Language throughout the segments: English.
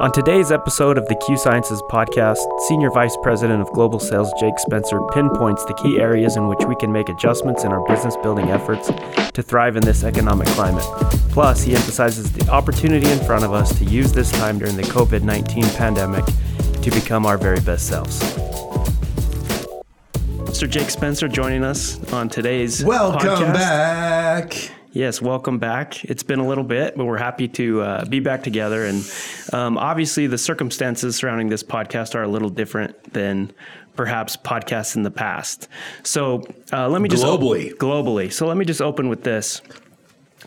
On today's episode of the Q Sciences podcast, Senior Vice President of Global Sales Jake Spencer pinpoints the key areas in which we can make adjustments in our business building efforts to thrive in this economic climate. Plus, he emphasizes the opportunity in front of us to use this time during the COVID 19 pandemic to become our very best selves. Mr. Jake Spencer joining us on today's Welcome podcast. back. Yes, welcome back. It's been a little bit, but we're happy to uh, be back together. And um, obviously, the circumstances surrounding this podcast are a little different than perhaps podcasts in the past. So uh, let me just Globally. globally. So let me just open with this.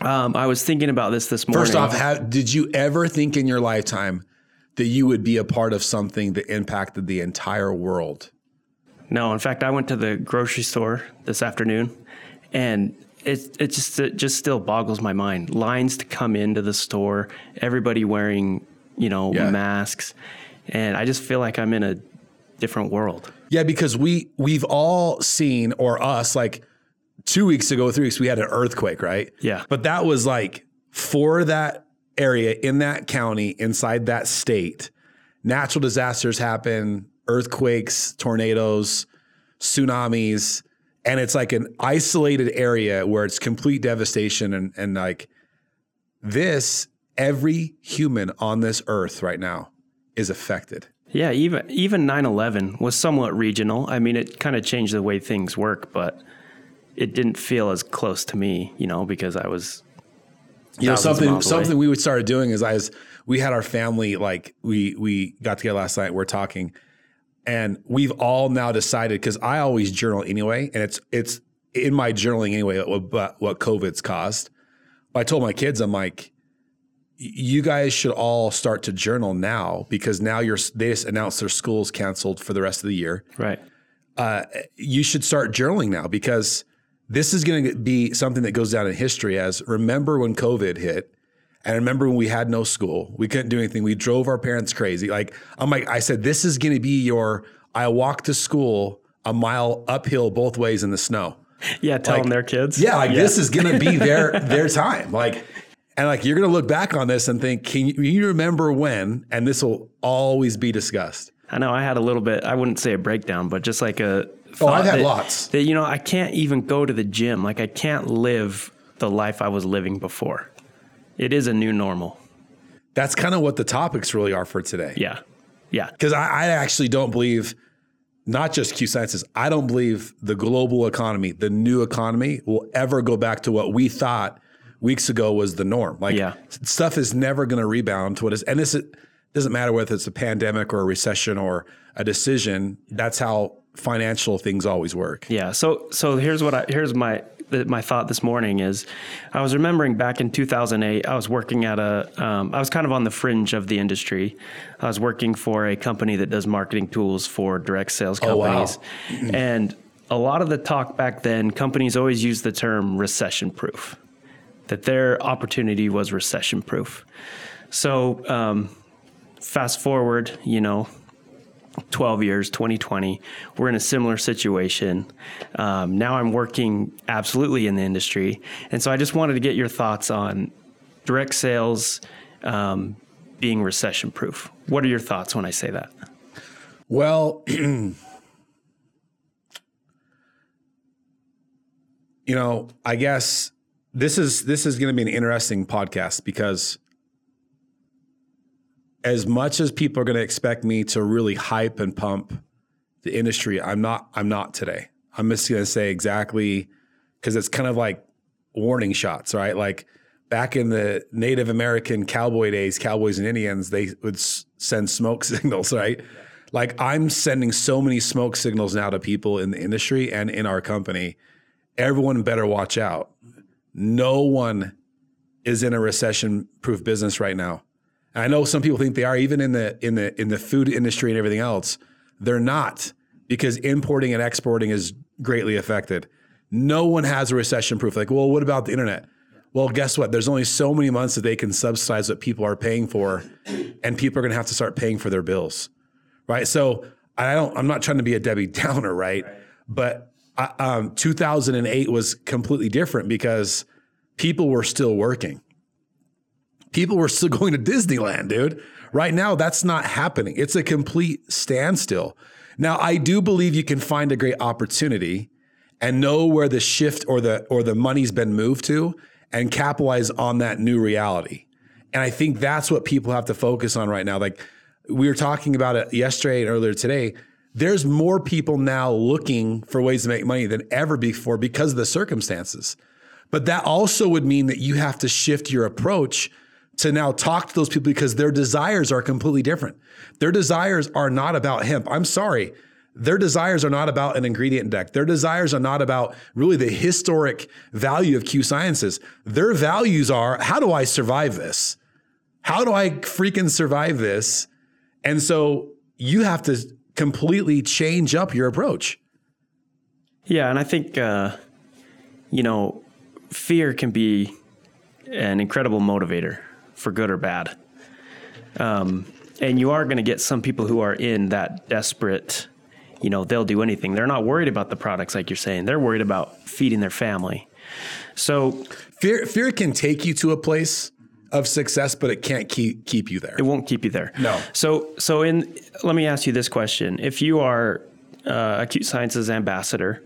Um, I was thinking about this this morning. First off, how, did you ever think in your lifetime that you would be a part of something that impacted the entire world? No, in fact, I went to the grocery store this afternoon, and it it just it just still boggles my mind. Lines to come into the store, everybody wearing you know Yeah. masks, and I just feel like I'm in a different world. Yeah, because we we've all seen, or us, like two weeks ago, three weeks, we had an earthquake, right? Yeah. But that was like for that area in that county, inside that state, natural disasters happen, earthquakes, tornadoes, tsunamis, and it's like an isolated area where it's complete devastation and and like this, every human on this earth right now is affected. Yeah, even even 9/11 was somewhat regional. I mean, it kind of changed the way things work, but it didn't feel as close to me, you know, because I was you know something something we would started doing is I was we had our family like we we got together last night we're talking and we've all now decided because I always journal anyway and it's it's in my journaling anyway what what COVID's caused. But I told my kids I'm like you guys should all start to journal now because now you're they just announced their schools canceled for the rest of the year right. Uh, you should start journaling now because this is going to be something that goes down in history as remember when COVID hit and I remember when we had no school, we couldn't do anything. We drove our parents crazy. Like I'm like I said, this is going to be your. I walked to school a mile uphill both ways in the snow. Yeah, tell Like, them their kids. Yeah, like this is going to be their their time. Like, and like you're going to look back on this and think, can you, you remember when? And this will always be discussed. I know I had a little bit, I wouldn't say a breakdown, but just like a. Oh, I've had that- lots. That, you know, I can't even go to the gym. Like, I can't live the life I was living before. It is a new normal. That's kind of what the topics really are for today. Yeah. Yeah. because I, I actually don't believe not just Q Sciences. I don't believe the global economy, the new economy, will ever go back to what we thought weeks ago was the norm. Like Yeah. stuff is never going to rebound to what is, and this it doesn't matter whether it's a pandemic or a recession or a decision. That's how financial things always work. Yeah. So so here's what I here's my my thought this morning is I was remembering back in 2008 I was working at a um, I was kind of on the fringe of the industry. I was working for a company that does marketing tools for direct sales Oh, wow. companies, and a lot of the talk back then companies always used the term recession proof, that their opportunity was recession proof. So um, fast forward, you know, 12 years, 2020, we're in a similar situation. Um, now I'm working absolutely in the industry. And so I just wanted to get your thoughts on direct sales um, being recession proof. What are your thoughts when I say that? Well, you know, I guess this is this is going to be an interesting podcast because as much as people are going to expect me to really hype and pump the industry, I'm not I'm not today. I'm just going to say exactly cuz it's kind of like warning shots, right? Like back in the Native American cowboy days, cowboys and Indians, they would s- send smoke signals, right? Like I'm sending so many smoke signals now to people in the industry and in our company. Everyone better watch out. No one is in a recession proof business right now. I know some people think they are even in the in the in the food industry and everything else. They're not because importing and exporting is greatly affected. No one has a recession proof. Like, well, what about the internet? Well, guess what? There's only so many months that they can subsidize what people are paying for, and people are going to have to start paying for their bills, right? So I don't. I'm not trying to be a Debbie Downer, right? But uh, um, 2008 was completely different because people were still working people were still going to Disneyland, dude. Right now, that's not happening. It's a complete standstill. Now, I do believe you can find a great opportunity and know where the shift or the or the money's been moved to and capitalize on that new reality. And I think that's what people have to focus on right now. Like we were talking about it yesterday and earlier today. There's more people now looking for ways to make money than ever before because of the circumstances. But that also would mean that you have to shift your approach to now talk to those people because their desires are completely different. Their desires are not about hemp. I'm sorry. Their desires are not about an ingredient deck. Their desires are not about really the historic value of Q Sciences. Their values are how do I survive this? How do I freaking survive this? And so you have to completely change up your approach. Yeah. And I think, uh, you know, fear can be an incredible motivator for good or bad. Um, and you are going to get some people who are in that desperate, you know, they'll do anything. They're not worried about the products, like you're saying. They're worried about feeding their family. So fear, fear can take you to a place of success, but it can't keep keep you there. It won't keep you there. No. So so in let me ask you this question: If you are uh, a Q Sciences ambassador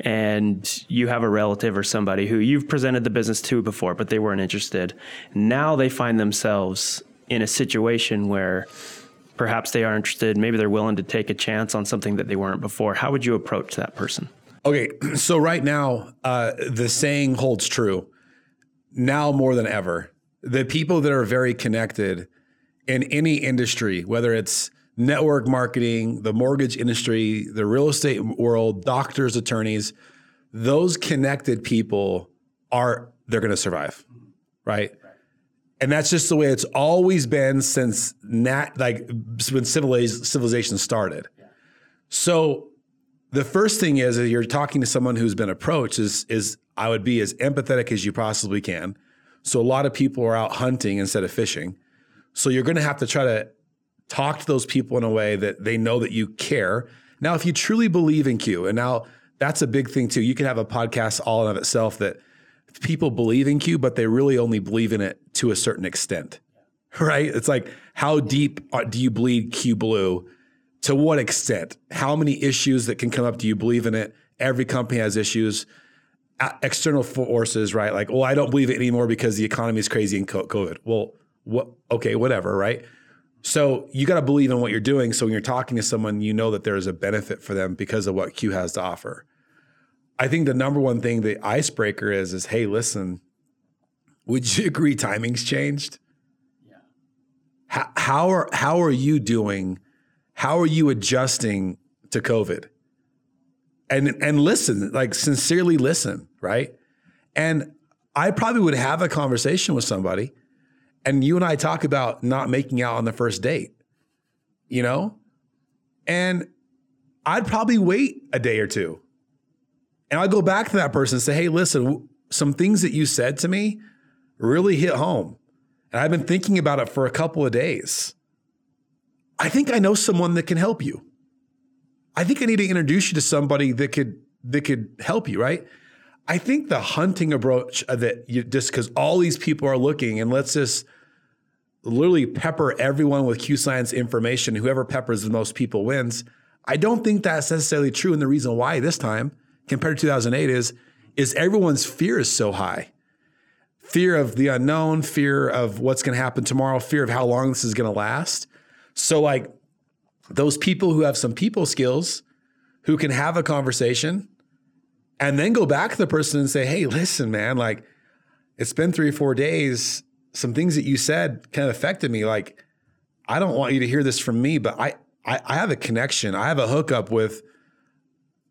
and you have a relative or somebody who you've presented the business to before, but they weren't interested. Now they find themselves in a situation where perhaps they are interested, maybe they're willing to take a chance on something that they weren't before. How would you approach that person? Okay, so right now, uh, the saying holds true. Now more than ever, the people that are very connected in any industry, whether it's network marketing, the mortgage industry, the real estate world, doctors, attorneys, those connected people are they're going to survive, right? And that's just the way it's always been since nat like when civilization started. So the first thing is, is you're talking to someone who's been approached is is I would be as empathetic as you possibly can. So a lot of people are out hunting instead of fishing. So you're going to have to try to talk to those people in a way that they know that you care. Now, if you truly believe in Q, and now that's a big thing too, you can have a podcast all in of itself that people believe in Q, but they really only believe in it to a certain extent, right? It's like, how deep uh, do you bleed Q Blue? To what extent? How many issues that can come up do you believe in it? Every company has issues. External forces, right? Like, well, I don't believe it anymore because the economy is crazy and COVID. Well, what? Okay, whatever, right? So you got to believe in what you're doing. So when you're talking to someone, you know that there is a benefit for them because of what Q has to offer. I think the number one thing, the icebreaker is, is hey, listen, would you agree timing's changed? Yeah. How, how are how are you doing? How are you adjusting to COVID? And and listen, like sincerely listen, right? And I probably would have a conversation with somebody and you and I talk about not making out on the first date, you know? And I'd probably wait a day or two. And I'd go back to that person and say, hey, listen, some things that you said to me really hit home. And I've been thinking about it for a couple of days. I think I know someone that can help you. I think I need to introduce you to somebody that could that could help you, right? I think the hunting approach that you just because all these people are looking and let's just literally pepper everyone with Q Science information. Whoever peppers the most people wins. I don't think that's necessarily true. And the reason why this time compared to 2008 is is everyone's fear is so high. Fear of the unknown, fear of what's going to happen tomorrow, fear of how long this is going to last. So like those people who have some people skills who can have a conversation and then go back to the person and say, hey, listen, man, like it's been three or four days. Some things that you said kind of affected me. Like, I don't want you to hear this from me, but I, I, I have a connection. I have a hookup with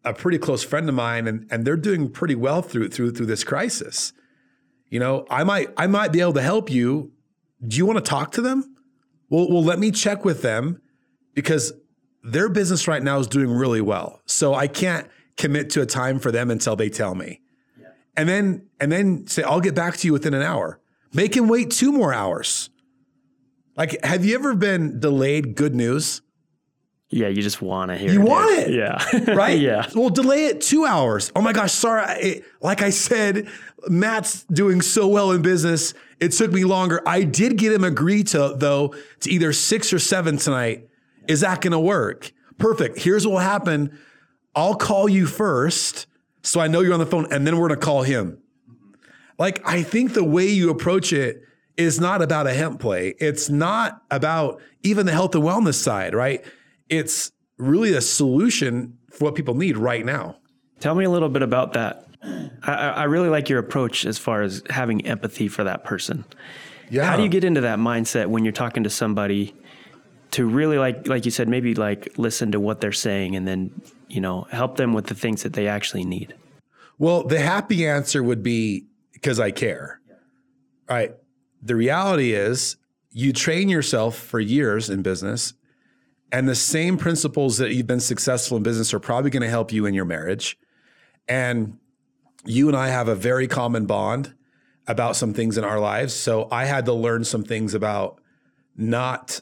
a pretty close friend of mine, and, and they're doing pretty well through through through this crisis. You know, I might I might be able to help you. Do you want to talk to them? Well, well, let me check with them because their business right now is doing really well. So I can't commit to a time for them until they tell me. Yeah. And then and then say I'll get back to you within an hour. Make him wait two more hours. Like have you ever been delayed good news? Yeah, you just want to hear. You dude. want it. Yeah. right? yeah. Well, delay it two hours. Oh my gosh, sorry. I- like I said, Matt's doing so well in business. It took me longer. I did get him agree to though to either six or seven tonight. Is that going to work? Perfect. Here's what will happen. I'll call you first, so I know you're on the phone, and then we're going to call him. Like I think the way you approach it is not about a hemp play. It's not about even the health and wellness side, right? It's really a solution for what people need right now. Tell me a little bit about that. I, I I really like your approach as far as having empathy for that person. Yeah. How do you get into that mindset when you're talking to somebody to really like like you said maybe like listen to what they're saying and then you know help them with the things that they actually need? Well, the happy answer would be because I care. Right. The reality is you train yourself for years in business, and the same principles that you've been successful in business are probably going to help you in your marriage. And you and I have a very common bond about some things in our lives. So I had to learn some things about not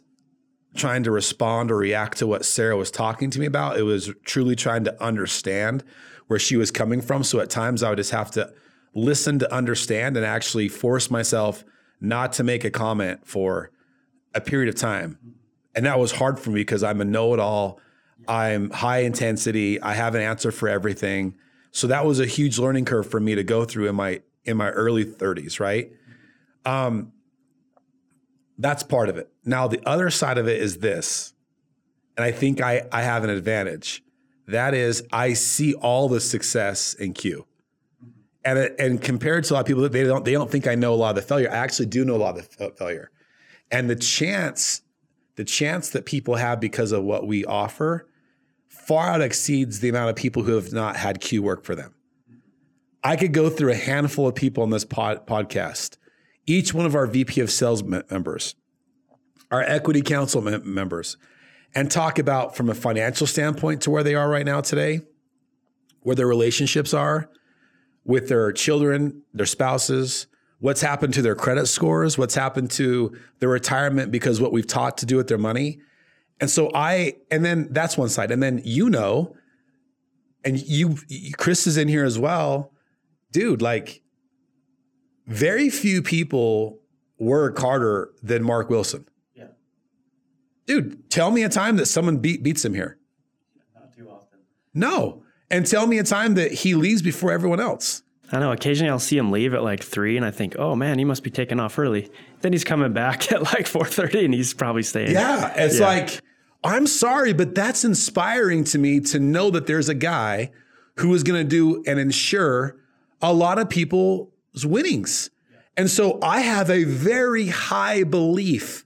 trying to respond or react to what Sarah was talking to me about. It was truly trying to understand where she was coming from. So at times I would just have to listen to understand and actually force myself not to make a comment for a period of time. And that was hard for me because I'm a know it all. I'm high intensity. I have an answer for everything. So that was a huge learning curve for me to go through in my in my early 30s, right? Um, that's part of it. Now the other side of it is this, and I think I I have an advantage. That is, I see all the success in Q, and and compared to a lot of people, that they don't they don't think I know a lot of the failure. I actually do know a lot of the failure, and the chance the chance that people have because of what we offer far out exceeds the amount of people who have not had Q work for them. I could go through a handful of people in this pod, podcast, each one of our VP of sales members, our equity council members, and talk about from a financial standpoint to where they are right now today, where their relationships are with their children, their spouses, what's happened to their credit scores, what's happened to their retirement because what we've taught to do with their money. And so I, and then that's one side. And then you know, and you, Chris is in here as well. Dude, like very few people work harder than Mark Wilson. Yeah. Dude, tell me a time that someone beat, beats him here. Not too often. No. And tell me a time that he leaves before everyone else. I know. Occasionally, I'll see him leave at like three, and I think, "Oh man, he must be taking off early." Then he's coming back at like four thirty, and he's probably staying. Yeah, it's Yeah. like I'm sorry, but that's inspiring to me to know that there's a guy who is going to do and ensure a lot of people's winnings. And so I have a very high belief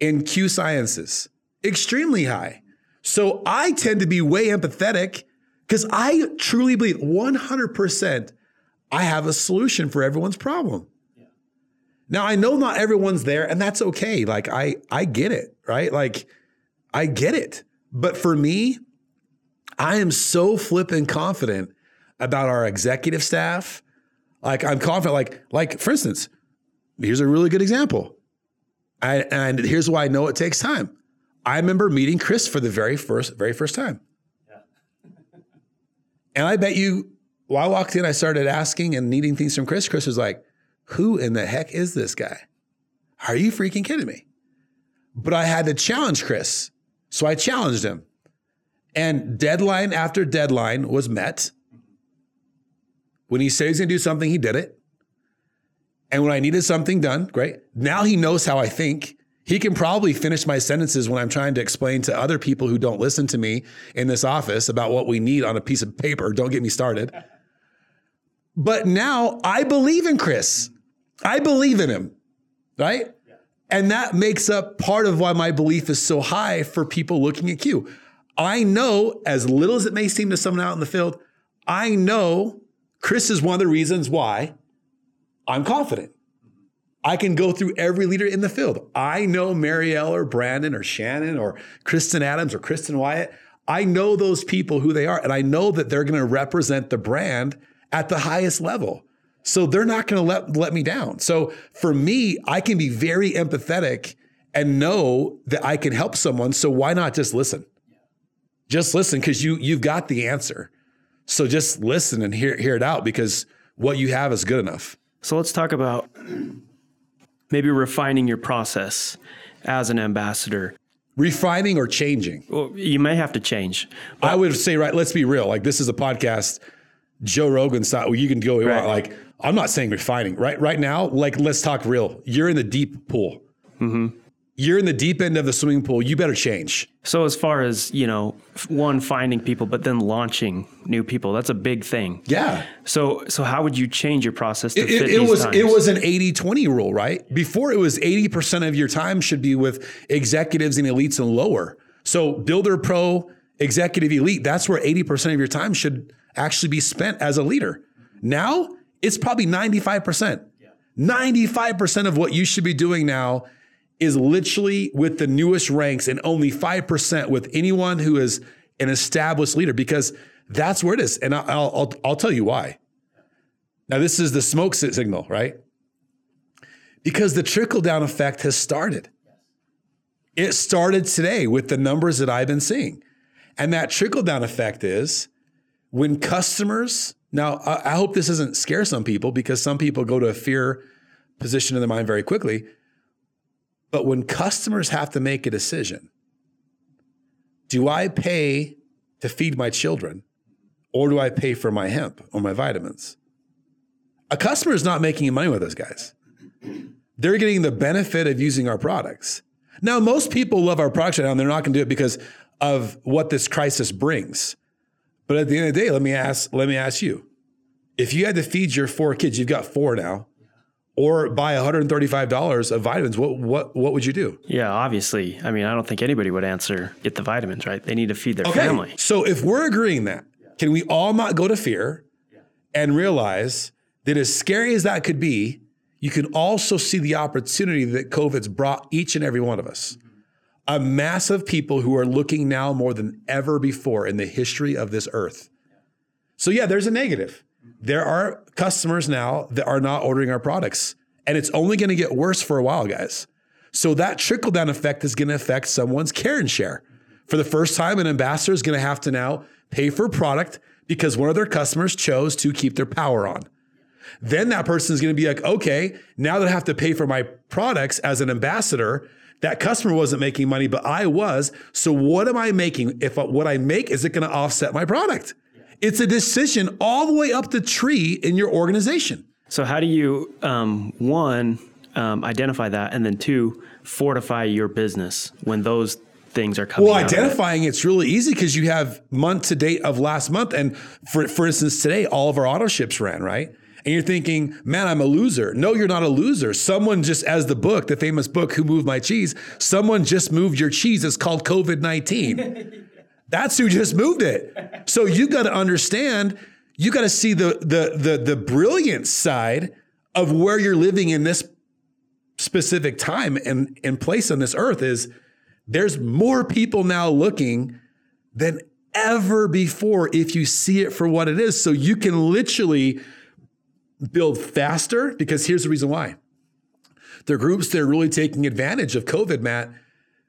in Q sciences, extremely high. So I tend to be way empathetic because I truly believe 100% I have a solution for everyone's problem. Now I know not everyone's there and that's okay. Like I I get it, right? Like I get it. But for me, I am so flippin' confident about our executive staff. Like I'm confident like like for instance, here's a really good example. I, and here's why I know it takes time. I remember meeting Chris for the very first very first time. Yeah. And I bet you, while I walked in, I started asking and needing things from Chris. Chris was like, Who in the heck is this guy? Are you freaking kidding me? But I had to challenge Chris. So I challenged him. And deadline after deadline was met. When he said he's going to do something, he did it. And when I needed something done, great. Now he knows how I think. He can probably finish my sentences when I'm trying to explain to other people who don't listen to me in this office about what we need on a piece of paper. Don't get me started. But now I believe in Chris. I believe in him, right? And that makes up part of why my belief is so high for people looking at Q. I know, as little as it may seem to someone out in the field, I know Chris is one of the reasons why I'm confident. I can go through every leader in the field. I know Marielle or Brandon or Shannon or Kristen Adams or Kristen Wyatt. I know those people who they are, and I know that they're going to represent the brand at the highest level. So they're not going to let, let me down. So for me, I can be very empathetic and know that I can help someone. So why not just listen? just listen because you you've got the answer. So just listen and hear hear it out because what you have is good enough. So let's talk about maybe refining your process as an ambassador. Refining or changing. Well, you may have to change. I would say, right, let's be real. Like this is a podcast, Joe Rogan style, where you can go Right. like, I'm not saying refining. Right right now, like let's talk real. You're in the deep pool. Mm-hmm. You're in the deep end of the swimming pool. You better change. So as far as, you know, one finding people but then launching new people, that's a big thing. Yeah. So so how would you change your process to It, fit it, it these was times? it was an 80-20 rule, right? Before it was 80% of your time should be with executives and elites and lower. So builder pro, executive elite, that's where 80% of your time should actually be spent as a leader. Now it's probably 95%. 95% of what you should be doing now is literally with the newest ranks and only 5% with anyone who is an established leader because that's where it is. And I'll, I'll, I'll tell you why. Now, this is the smoke signal, right? Because the trickle down effect has started. It started today with the numbers that I've been seeing. And that trickle down effect is when customers, now I, I hope this doesn't scare some people because some people go to a fear position in their mind very quickly. But when customers have to make a decision, do I pay to feed my children or do I pay for my hemp or my vitamins? A customer is not making money with us guys. They're getting the benefit of using our products. Now, most people love our products right now, and they're not going to do it because of what this crisis brings. But at the end of the day, let me ask, let me ask you: if you had to feed your four kids, you've got four now, or buy $135 of vitamins, what what what would you do? Yeah, obviously. I mean, I don't think anybody would answer get the vitamins, right? They need to feed their family. So if we're agreeing that, can we all not go to fear and realize that as scary as that could be, you can also see the opportunity that COVID's brought each and every one of us. A mass of people who are looking now more than ever before in the history of this earth. So yeah, there's a negative. There are customers now that are not ordering our products, and it's only going to get worse for a while, guys. So that trickle down effect is going to affect someone's care and share. For the first time, an ambassador is going to have to now pay for a product because one of their customers chose to keep their power on. Then that person is going to be like, okay, now that I have to pay for my products as an ambassador, that customer wasn't making money, but I was. So what am I making? If what I make is it going to offset my product? It's a decision all the way up the tree in your organization. So how do you um, one um, identify that, and then two fortify your business when those things are coming? Well, of it? identifying it's really easy because you have month to date of last month, and for for instance, today all of our auto ships ran right, and you're thinking, man, I'm a loser. No, you're not a loser. Someone just, as the book, the famous book, Who Moved My Cheese, someone just moved your cheese. It's called COVID nineteen. That's who just moved it. So you got to understand. You got to see the the the the brilliant side of where you're living in this specific time and, and place on this earth is there's more people now looking than ever before if you see it for what it is. So you can literally build faster because here's the reason why. The groups that are really taking advantage of COVID, Matt,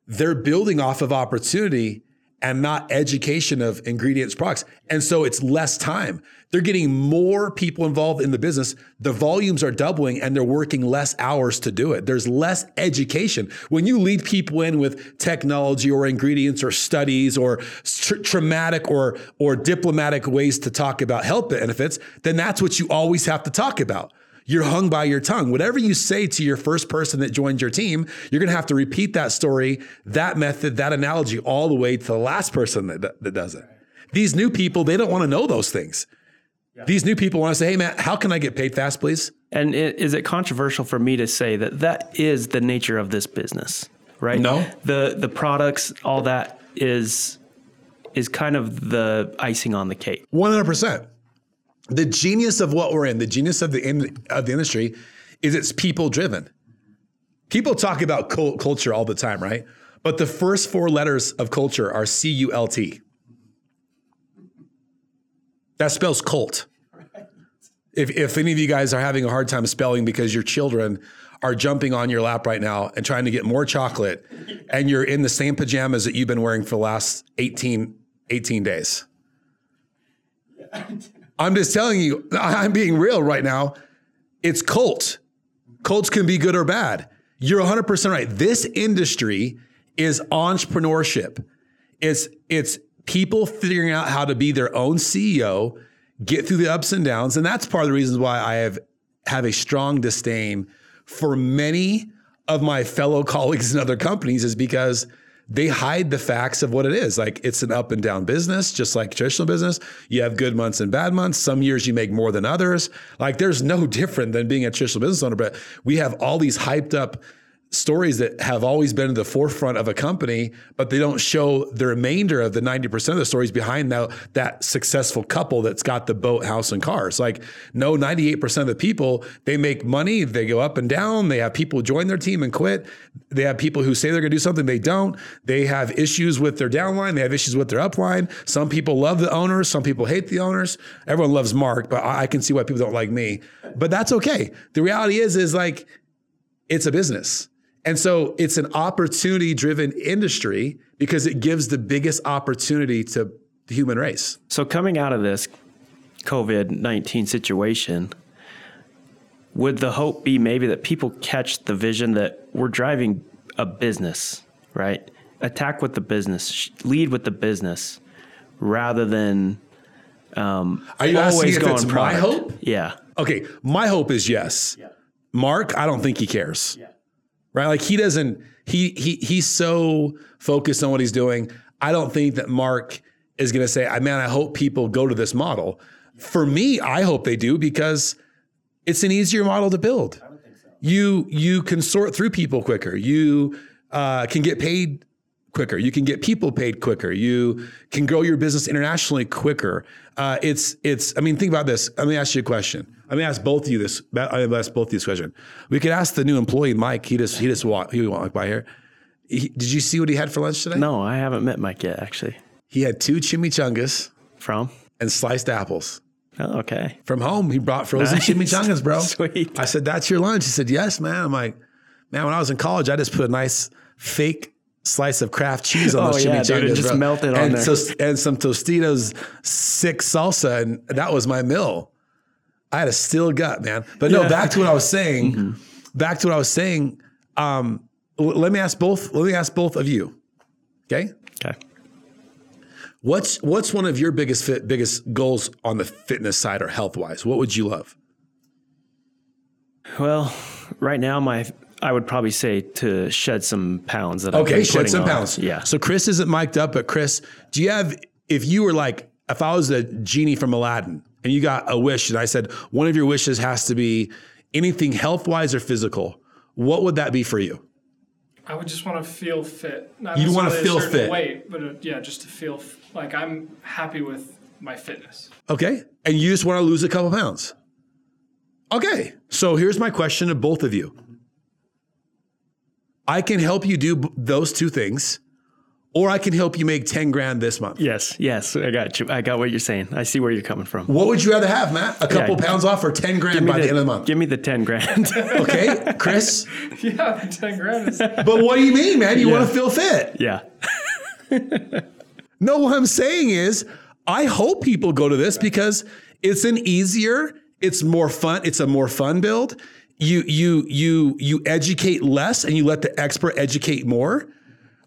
they're building off of opportunity and not education of ingredients products. And so it's less time. They're getting more people involved in the business. The volumes are doubling and they're working less hours to do it. There's less education. When you lead people in with technology or ingredients or studies or tr- traumatic or, or diplomatic ways to talk about health benefits, then that's what you always have to talk about. You're hung by your tongue. Whatever you say to your first person that joins your team, you're going to have to repeat that story, that method, that analogy all the way to the last person that, that does it. These new people, they don't want to know those things. These new people want to say, hey, man, how can I get paid fast, please? And it, is it controversial for me to say that that is the nature of this business, right? No. The the products, all that is is kind of the icing on the cake. 100%. The genius of what we're in, the genius of the in, of the industry is it's people driven. People talk about cult, culture all the time, right? But the first four letters of culture are C U L T. That spells cult. If, if any of you guys are having a hard time spelling because your children are jumping on your lap right now and trying to get more chocolate, and you're in the same pajamas that you've been wearing for the last 18 18 days. I'm just telling you, I'm being real right now. It's cult. Cults can be good or bad. You're 100% right. This industry is entrepreneurship. It's it's people figuring out how to be their own CEO, get through the ups and downs, and that's part of the reasons why I have have a strong disdain for many of my fellow colleagues in other companies is because they hide the facts of what it is. Like it's an up and down business, just like traditional business. You have good months and bad months. Some years you make more than others. Like there's no different than being a traditional business owner, but we have all these hyped up stories that have always been in the forefront of a company, but they don't show the remainder of the 90% of the stories behind that, that successful couple that's got the boat, house, and cars. Like, no, 98% of the people, they make money, they go up and down, they have people join their team and quit. They have people who say they're gonna do something, they don't. They have issues with their downline, they have issues with their upline. Some people love the owners, some people hate the owners. Everyone loves Mark, but I can see why people don't like me. But that's okay. The reality is, is like, it's a business and so it's an opportunity driven industry because it gives the biggest opportunity to the human race. So, coming out of this COVID 19 situation, would the hope be maybe that people catch the vision that we're driving a business, right? Attack with the business, lead with the business, rather than um, Are you asking if it's product. my hope? Yeah. Okay, my hope is yes. Yeah. Mark, I don't think he cares. Yeah right? Like he doesn't. He he he's so focused on what he's doing. I don't think that Mark is going to say, "I man, I hope people go to this model." For me, I hope they do because it's an easier model to build. So. You you can sort through people quicker. You uh, can get paid quicker. You can get people paid quicker. You can grow your business internationally quicker. Uh, it's it's. I mean, think about this. Let me ask you a question. Let me ask both of you this. I ask both of you this question. We could ask the new employee, Mike. He just he just walked. He walked by here. He, did you see what he had for lunch today? No, I haven't met Mike yet. Actually, he had two chimichangas from and sliced apples. Oh, okay. From home, he brought frozen nice. chimichangas, bro. Sweet. I said, "That's your lunch." He said, "Yes, man." I'm like, "Man, when I was in college, I just put a nice fake slice of Kraft cheese on oh, those yeah, chimichangas, dude, it just bro. melted on and there. So, and some Tostitos sick salsa, and that was my meal. I had a still gut, man. But no, yeah. back to what I was saying. Mm-hmm. Back to what I was saying. Um, let me ask both. Let me ask both of you. Okay. Okay. What's what's one of your biggest fit, biggest goals on the fitness side or health wise? What would you love? Well, right now my I would probably say to shed some pounds that I've okay, shed some on. pounds. Yeah. So Chris isn't mic'd up, but Chris, do you have if you were like if I was a genie from Aladdin and you got a wish, and I said one of your wishes has to be anything health wise or physical, what would that be for you? I would just want to feel fit. Not you want to feel fit, weight, but uh, yeah, just to feel f- like I'm happy with my fitness. Okay, and you just want to lose a couple pounds. Okay, so here's my question to both of you. I can help you do b- those two things or I can help you make 10 grand this month. Yes, yes, I got you. I got what you're saying. I see where you're coming from. What would you rather have, Matt? A couple yeah, pounds off or 10 grand by the, the, end of the month? Give me the 10 grand. okay, Chris? Yeah, the 10 grand is. But what do you mean, man? You yeah. want to feel fit? Yeah. no, what I'm saying is, I hope people go to this because it's an easier, it's more fun, it's a more fun build. You you you you educate less and you let the expert educate more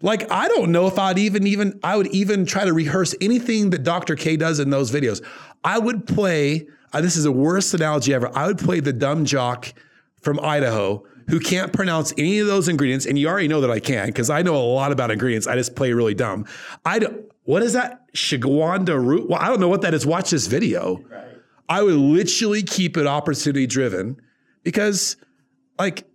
like I don't know if I'd even even I would even try to rehearse anything that Dr. K does in those videos. I would play. Uh, this is the worst analogy ever. I would play the dumb jock from Idaho who can't pronounce any of those ingredients, and you already know that I can because I know a lot about ingredients. I just play really dumb. I. What is that? Shigwanda root? Well, I don't know what that is. Watch this video. Right. I would literally keep it opportunity driven because, like,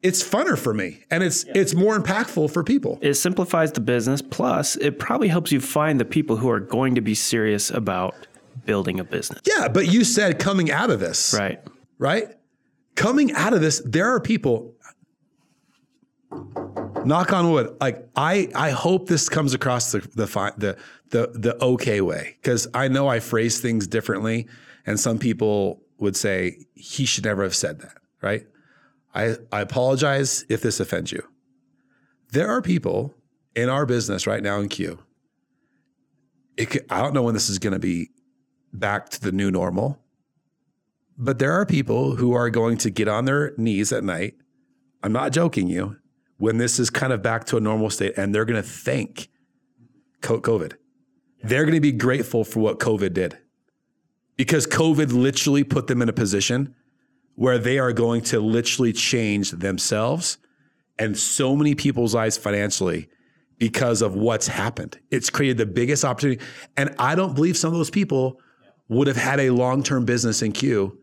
it's funner for me and it's yeah. it's more impactful for people. It simplifies the business plus it probably helps you find the people who are going to be serious about building a business. Yeah, but you said coming out of this. Right. Right? Coming out of this there are people knock on wood like I I hope this comes across the the the the, the okay way cuz I know I phrase things differently and some people would say he should never have said that, right? I, I apologize if this offends you. There are people in our business right now in Q it could, I don't know when this is going to be back to the new normal, but there are people who are going to get on their knees at night. I'm not joking you. When this is kind of back to a normal state, and they're going to thank COVID. They're going to be grateful for what COVID did because COVID literally put them in a position where they are going to literally change themselves and so many people's lives financially because of what's happened. It's created the biggest opportunity. And I don't believe some of those people would have had a long term business in Q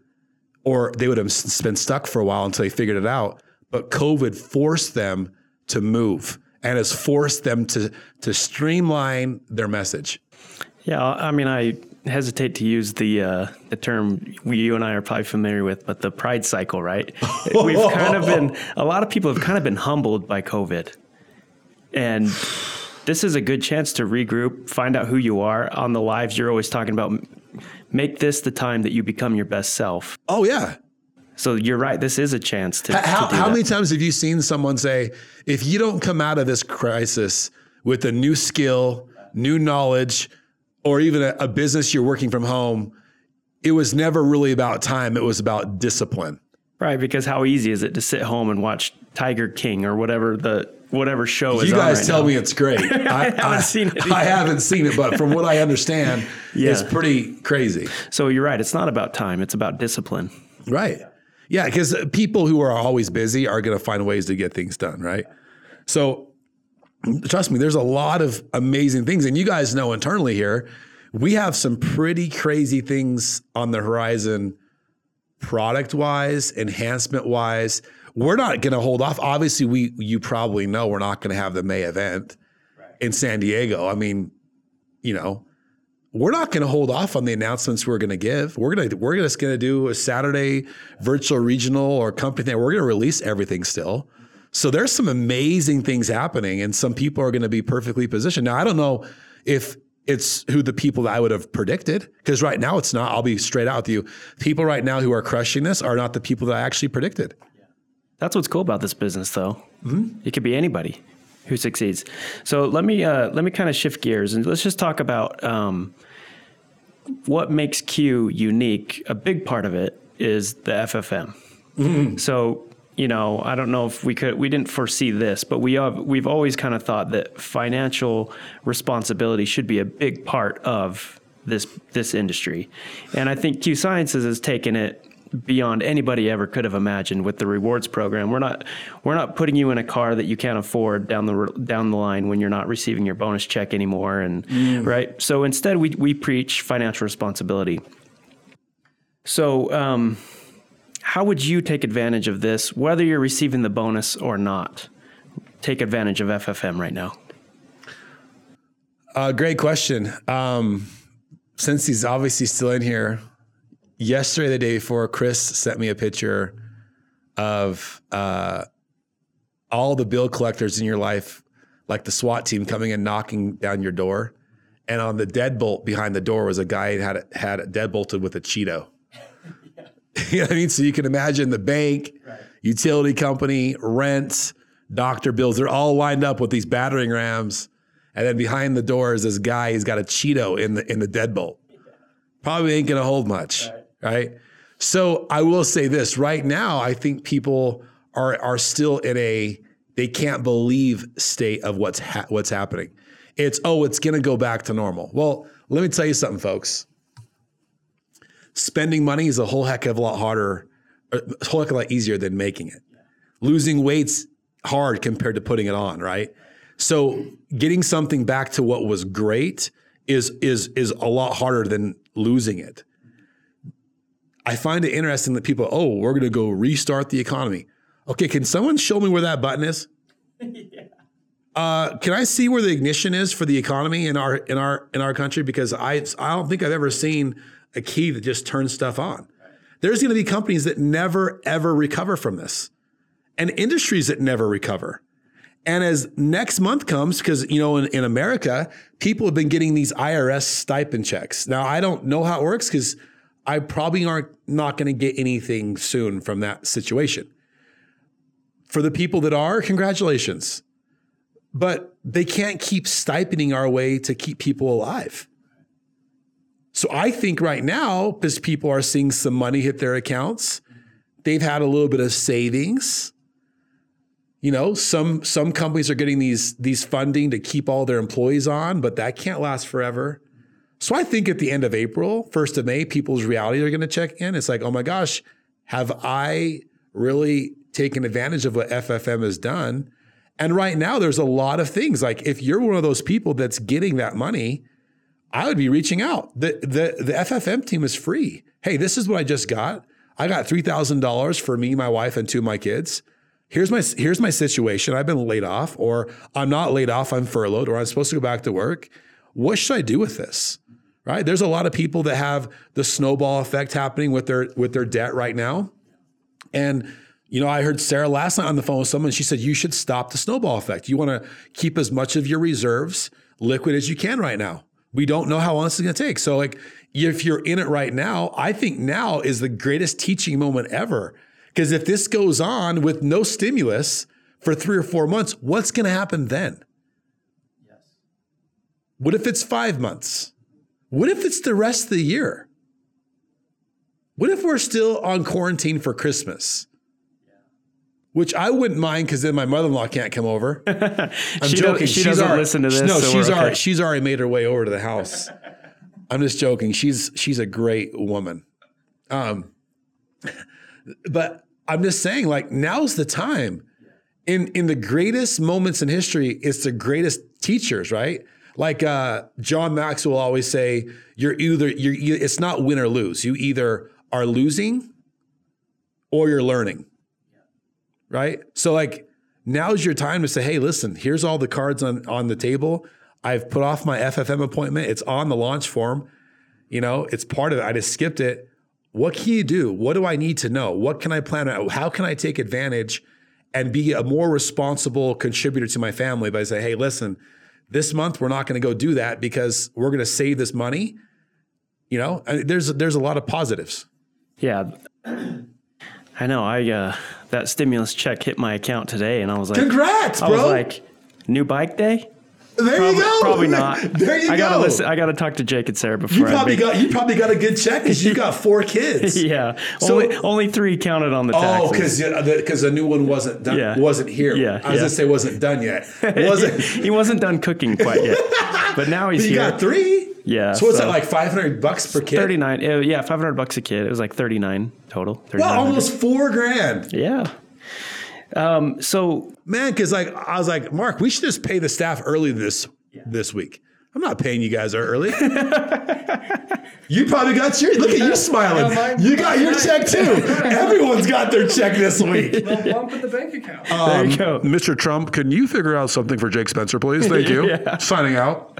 or they would have been stuck for a while until they figured it out. But COVID forced them to move and has forced them to, to streamline their message. Yeah, I mean, I hesitate to use the uh, the term we, you and I are probably familiar with, but the pride cycle, right? We've kind of been a lot of people have kind of been humbled by COVID, and this is a good chance to regroup, find out who you are on the lives you're always talking about. Make this the time that you become your best self. Oh yeah. So you're right. This is a chance to. How, to how many times have you seen someone say, "If you don't come out of this crisis with a new skill, new knowledge," or even a, a business you're working from home, it was never really about time. It was about discipline. Right, because how easy is it to sit home and watch Tiger King or whatever the whatever show is? You guys right tell now. me it's great. I, haven't I, seen it I haven't seen it, but from what I understand, Yeah. it's pretty crazy. So you're right. It's not about time. It's about discipline. Right. Yeah, because people who are always busy are going to find ways to get things done. Right. So trust me, there's a lot of amazing things, and you guys know internally here, we have some pretty crazy things on the horizon, product wise, enhancement wise. We're not going to hold off. Obviously, we you probably know we're not going to have the May event in San Diego. I mean, you know, we're not going to hold off on the announcements we're going to give. We're going to we're just going to do a Saturday virtual regional or company thing. We're going to release everything still. So there's some amazing things happening, and some people are going to be perfectly positioned. Now I don't know if it's who the people that I would have predicted because right now it's not. I'll be straight out with you. People right now who are crushing this are not the people that I actually predicted. That's what's cool about this business, though. Mm-hmm. It could be anybody who succeeds. So let me uh, let me kind of shift gears and let's just talk about um, what makes Q unique. A big part of it is the FFM. So you know, I don't know if we could we didn't foresee this, but we have we've always kind of thought that financial responsibility should be a big part of this this industry. And I think Q Sciences has taken it beyond anybody ever could have imagined with the rewards program. We're not we're not putting you in a car that you can't afford down the down the line when you're not receiving your bonus check anymore and right? So instead we we preach financial responsibility. So um how would you take advantage of this, whether you're receiving the bonus or not? Take advantage of FFM right now. Uh, great question. Um, since he's obviously still in here, yesterday, the day before, Chris sent me a picture of uh, all the bill collectors in your life, like the SWAT team coming and knocking down your door. And on the deadbolt behind the door was a guy who had had deadbolted with a Cheeto. you know what I mean? So you can imagine the bank, utility company, rent, doctor bills, they're all lined up with these battering rams. And then behind the door is this guy, he's got a Cheeto in the in the deadbolt. Probably ain't gonna hold much, right? So I will say this right now, I think people are are still in a they can't believe state of what's ha- what's happening. It's oh, it's gonna go back to normal. Well, let me tell you something, folks spending money is a whole heck of a lot harder, a whole heck of a lot easier than making it. Losing weight's hard compared to putting it on, right? So getting something back to what was great is is is a lot harder than losing it. I find it interesting that people, oh, we're going to go restart the economy. Okay, can someone show me where that button is? Uh, can I see where the ignition is for the economy in our in our in our country? Because I I don't think I've ever seen a key that just turns stuff on. There's going to be companies that never ever recover from this, and industries that never recover. And as next month comes, because you know in, in America, people have been getting these IRS stipend checks. Now I don't know how it works because I probably aren't not going to get anything soon from that situation. For the people that are, congratulations. But they can't keep stipending our way to keep people alive. So I think right now, because people are seeing some money hit their accounts, they've had a little bit of savings. You know, some some companies are getting these these funding to keep all their employees on, but that can't last forever. So I think at the end of April, first of May, people's reality are going to check in. It's like, oh my gosh, have I really taken advantage of what FFM has done? And right now, there's a lot of things. Like if you're one of those people that's getting that money, I would be reaching out. The the the FFM team is free. Hey, this is what I just got. I got three thousand dollars for me, my wife, and two of my kids. Here's my here's my situation. I've been laid off, or I'm not laid off. I'm furloughed, or I'm supposed to go back to work. What should I do with this? Right? There's a lot of people that have the snowball effect happening with their with their debt right now, and you know, I heard Sarah last night on the phone with someone. She said you should stop the snowball effect. You want to keep as much of your reserves liquid as you can right now. We don't know how long this is going to take. So, like, if you're in it right now, I think now is the greatest teaching moment ever. Because if this goes on with no stimulus for three or four months, what's going to happen then? Yes. What if it's five months? What if it's the rest of the year? What if we're still on quarantine for Christmas? Which I wouldn't mind because then my mother in law can't come over. I'm she joking. she she's doesn't already, listen to this. No, so she's okay. already she's already made her way over to the house. I'm just joking. She's she's a great woman. Um, but I'm just saying, like now's the time. In in the greatest moments in history, it's the greatest teachers, right? Like uh, John Maxwell always say, you're either you're it's not win or lose. You either are losing or you're learning right? So like now's your time to say, hey, listen, here's all the cards on on the table. I've put off my FFM appointment. It's on the launch form. You know, it's part of it. I just skipped it. What can you do? What do I need to know? What can I plan? How can I take advantage and be a more responsible contributor to my family by saying, hey, listen, this month we're not going to go do that because we're going to save this money. You know, there's there's a lot of positives. Yeah. I know. I uh, that stimulus check hit my account today, and I was like, "Congrats, bro!" I was like, "New bike day." There probably, you go. Probably not. there you I gotta go. listen. I gotta talk to Jake and Sarah before. You probably got you probably got a good check because you got four kids. yeah, so, only only three counted on the oh, taxes. Oh, because because the new one wasn't done. Yeah. wasn't here. Yeah, I was yeah. gonna say wasn't done yet. Wasn't he wasn't done cooking quite yet, but now he's but you here. got three. Yeah. So what's so that like? Five hundred bucks per kid. Thirty nine. Yeah, five hundred bucks a kid. It was like thirty nine total. Well, almost four grand. Yeah. Um, so man, because like I was like, Mark, we should just pay the staff early this yeah. this week. I'm not paying you guys early. you probably got your look at you smiling. No, you got your check too. Everyone's got their check this week. Well, bump in the bank account. Um, there you go. Mr. Trump, can you figure out something for Jake Spencer, please? Thank you. yeah. Signing out.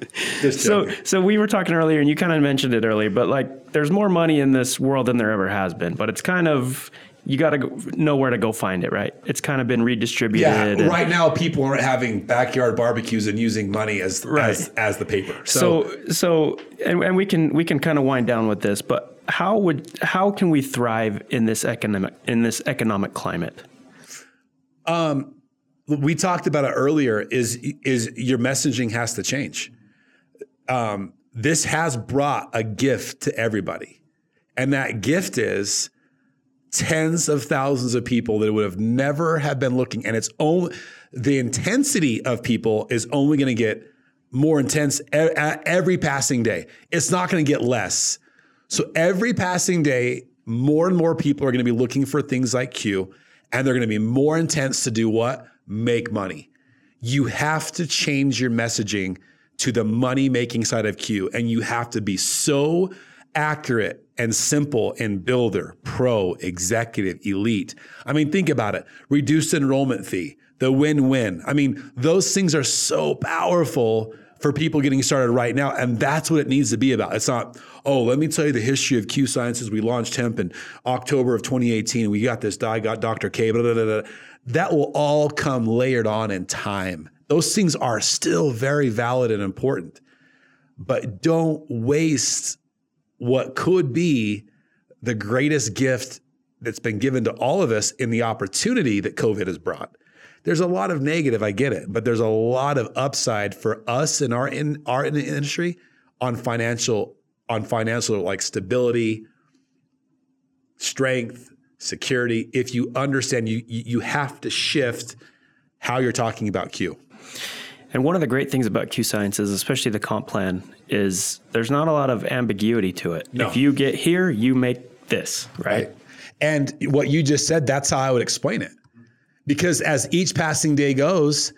so so we were talking earlier and you kind of mentioned it earlier but like there's more money in this world than there ever has been but it's kind of you got to know where to go find it, right? It's kind of been redistributed. Yeah, and, right now people aren't having backyard barbecues and using money as right. as, as the paper. So so, so and, and we can we can kind of wind down with this, but how would how can we thrive in this economic in this economic climate? Um, we talked about it earlier. Is is your messaging has to change. Um, this has brought a gift to everybody, and that gift is tens of thousands of people that would have never have been looking. And it's only the intensity of people is only going to get more intense every passing day. It's not going to get less. So every passing day more and more people are going to be looking for things like q and they're going to be more intense to do what? Make money. You have to change your messaging to the money making side of q and you have to be so accurate and simple in builder, pro, executive, elite. I mean, think about it. Reduced enrollment fee, the win-win. I mean, those things are so powerful for people getting started right now. And that's what it needs to be about. It's not, oh, let me tell you the history of Q Sciences. We launched hemp in October of 2018. We got this guy, got Dr. K, blah, blah, blah. That will all come layered on in time. Those things are still very valid and important. But don't waste what could be the greatest gift that's been given to all of us in the opportunity that COVID has brought. There's a lot of negative, I get it, but there's a lot of upside for us in our in our industry on financial on financial like stability, strength, security. If you understand, you you have to shift how you're talking about Q. And one of the great things about Q Science is, especially the comp plan, is there's not a lot of ambiguity to it. No. If you get here, you make this, right? Right. And what you just said, that's how I would explain it. Because as each passing day goes,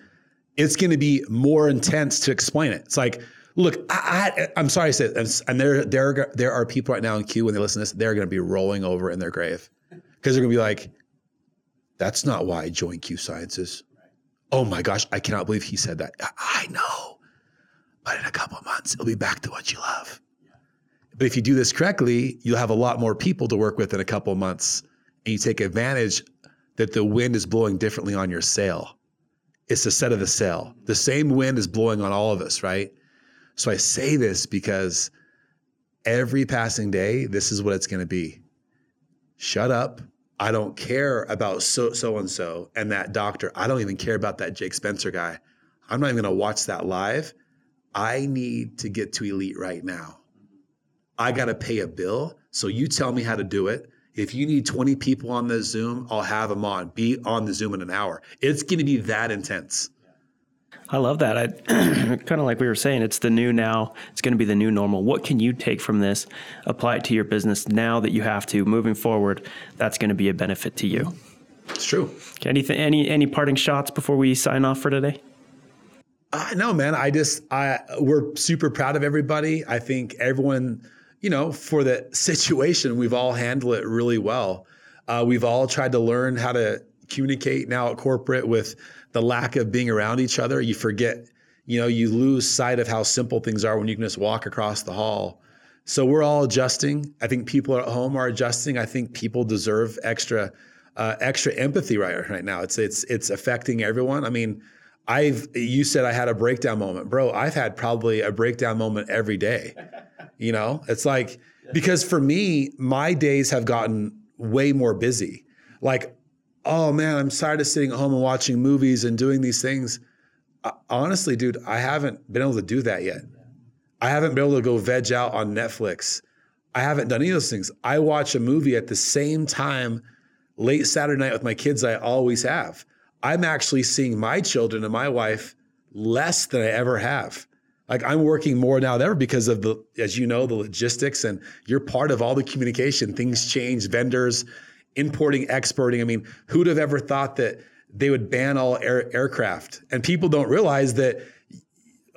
it's going to be more intense to explain it. It's like, look, I, I, am sorry to say this, and there, there, there are people right now in Q when they listen to this, they're going to be rolling over in their grave because they're going to be like, that's not why I joined Q Sciences. Oh my gosh, I cannot believe he said that. I know, but in a couple of months, it'll be back to what you love. But if you do this correctly, you'll have a lot more people to work with in a couple of months, and you take advantage that the wind is blowing differently on your sail. It's the set of the sail. The same wind is blowing on all of us, right? So I say this because every passing day, this is what it's going to be. Shut up. I don't care about so so and so and that doctor. I don't even care about that Jake Spencer guy. I'm not even going to watch that live. I need to get to elite right now. I got to pay a bill. So you tell me how to do it. If you need 20 people on the Zoom, I'll have them on. Be on the Zoom in an hour. It's going to be that intense. I love that. I kind of like we were saying, it's the new now. It's going to be the new normal. What can you take from this, apply it to your business now that you have to moving forward? That's going to be a benefit to you. It's true. Okay, anything, any any parting shots before we sign off for today? Uh, no, man. I just I we're super proud of everybody. I think everyone, you know, for the situation, we've all handled it really well. Uh, we've all tried to learn how to communicate now at corporate with the lack of being around each other. You forget, you know, you lose sight of how simple things are when you can just walk across the hall. So we're all adjusting. I think people at home are adjusting. I think people deserve extra uh, extra empathy right right now. It's it's it's affecting everyone. I mean, I've you said I had a breakdown moment, bro. I've had probably a breakdown moment every day. You know, it's like because for me, my days have gotten way more busy. Like oh man, I'm tired of sitting at home and watching movies and doing these things. Uh, honestly, dude, I haven't been able to do that yet. I haven't been able to go veg out on Netflix. I haven't done any of those things. I watch a movie at the same time late Saturday night with my kids I always have. I'm actually seeing my children and my wife less than I ever have. Like I'm working more now than ever because of the, as you know, the logistics and you're part of all the communication. Things change, vendors, importing, exporting. I mean, who'd have ever thought that they would ban all air, aircraft? And people don't realize that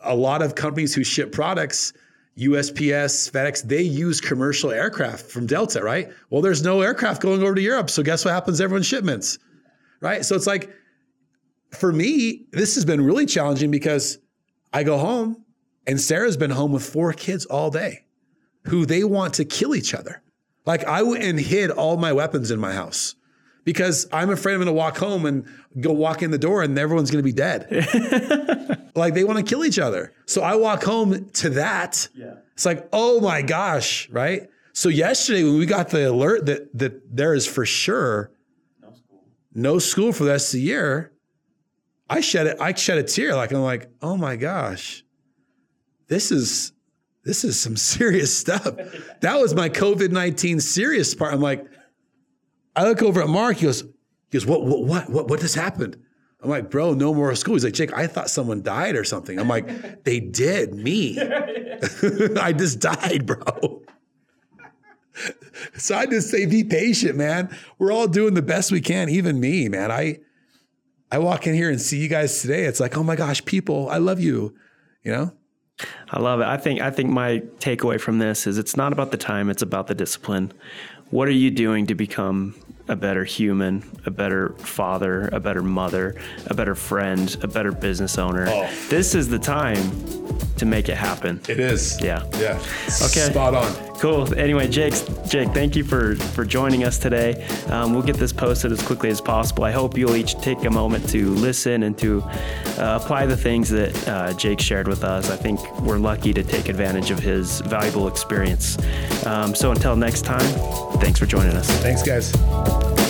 a lot of companies who ship products, USPS, FedEx, they use commercial aircraft from Delta, right? Well, there's no aircraft going over to Europe. So guess what happens everyone's shipments, right? So it's like, for me, this has been really challenging because I go home and Sarah's been home with four kids all day who they want to kill each other. Like I went and hid all my weapons in my house because I'm afraid I'm going to walk home and go walk in the door and everyone's going to be dead. like they want to kill each other. So I walk home to that. Yeah. It's like, oh my gosh, right? So yesterday when we got the alert that that there is for sure No school. no school for the rest of the year, I shed it. I shed a tear. Like I'm like, oh my gosh, this is this is some serious stuff. That was my COVID nineteen serious part. I'm like, I look over at Mark. He goes, he goes, what, what, what, what, what just happened? I'm like, bro, no more school. He's like, Jake, I thought someone died or something. I'm like, they did me. I just died, bro. so I just say, be patient, man. We're all doing the best we can, even me, man. I I walk in here and see you guys today. It's like, oh my gosh, people, I love you. You know? I love it. I think I think my takeaway from this is it's not about the time, it's about the discipline. What are you doing to become a better human, a better father, a better mother, a better friend, a better business owner? Oh. This is the time to make it happen. It is. Yeah. Yeah. Okay. Spot on. Cool. Anyway, Jake, Jake, thank you for for joining us today. Um, we'll get this posted as quickly as possible. I hope you'll each take a moment to listen and to uh, apply the things that uh, Jake shared with us. I think we're lucky to take advantage of his valuable experience. Um, so until next time, thanks for joining us. Thanks, guys.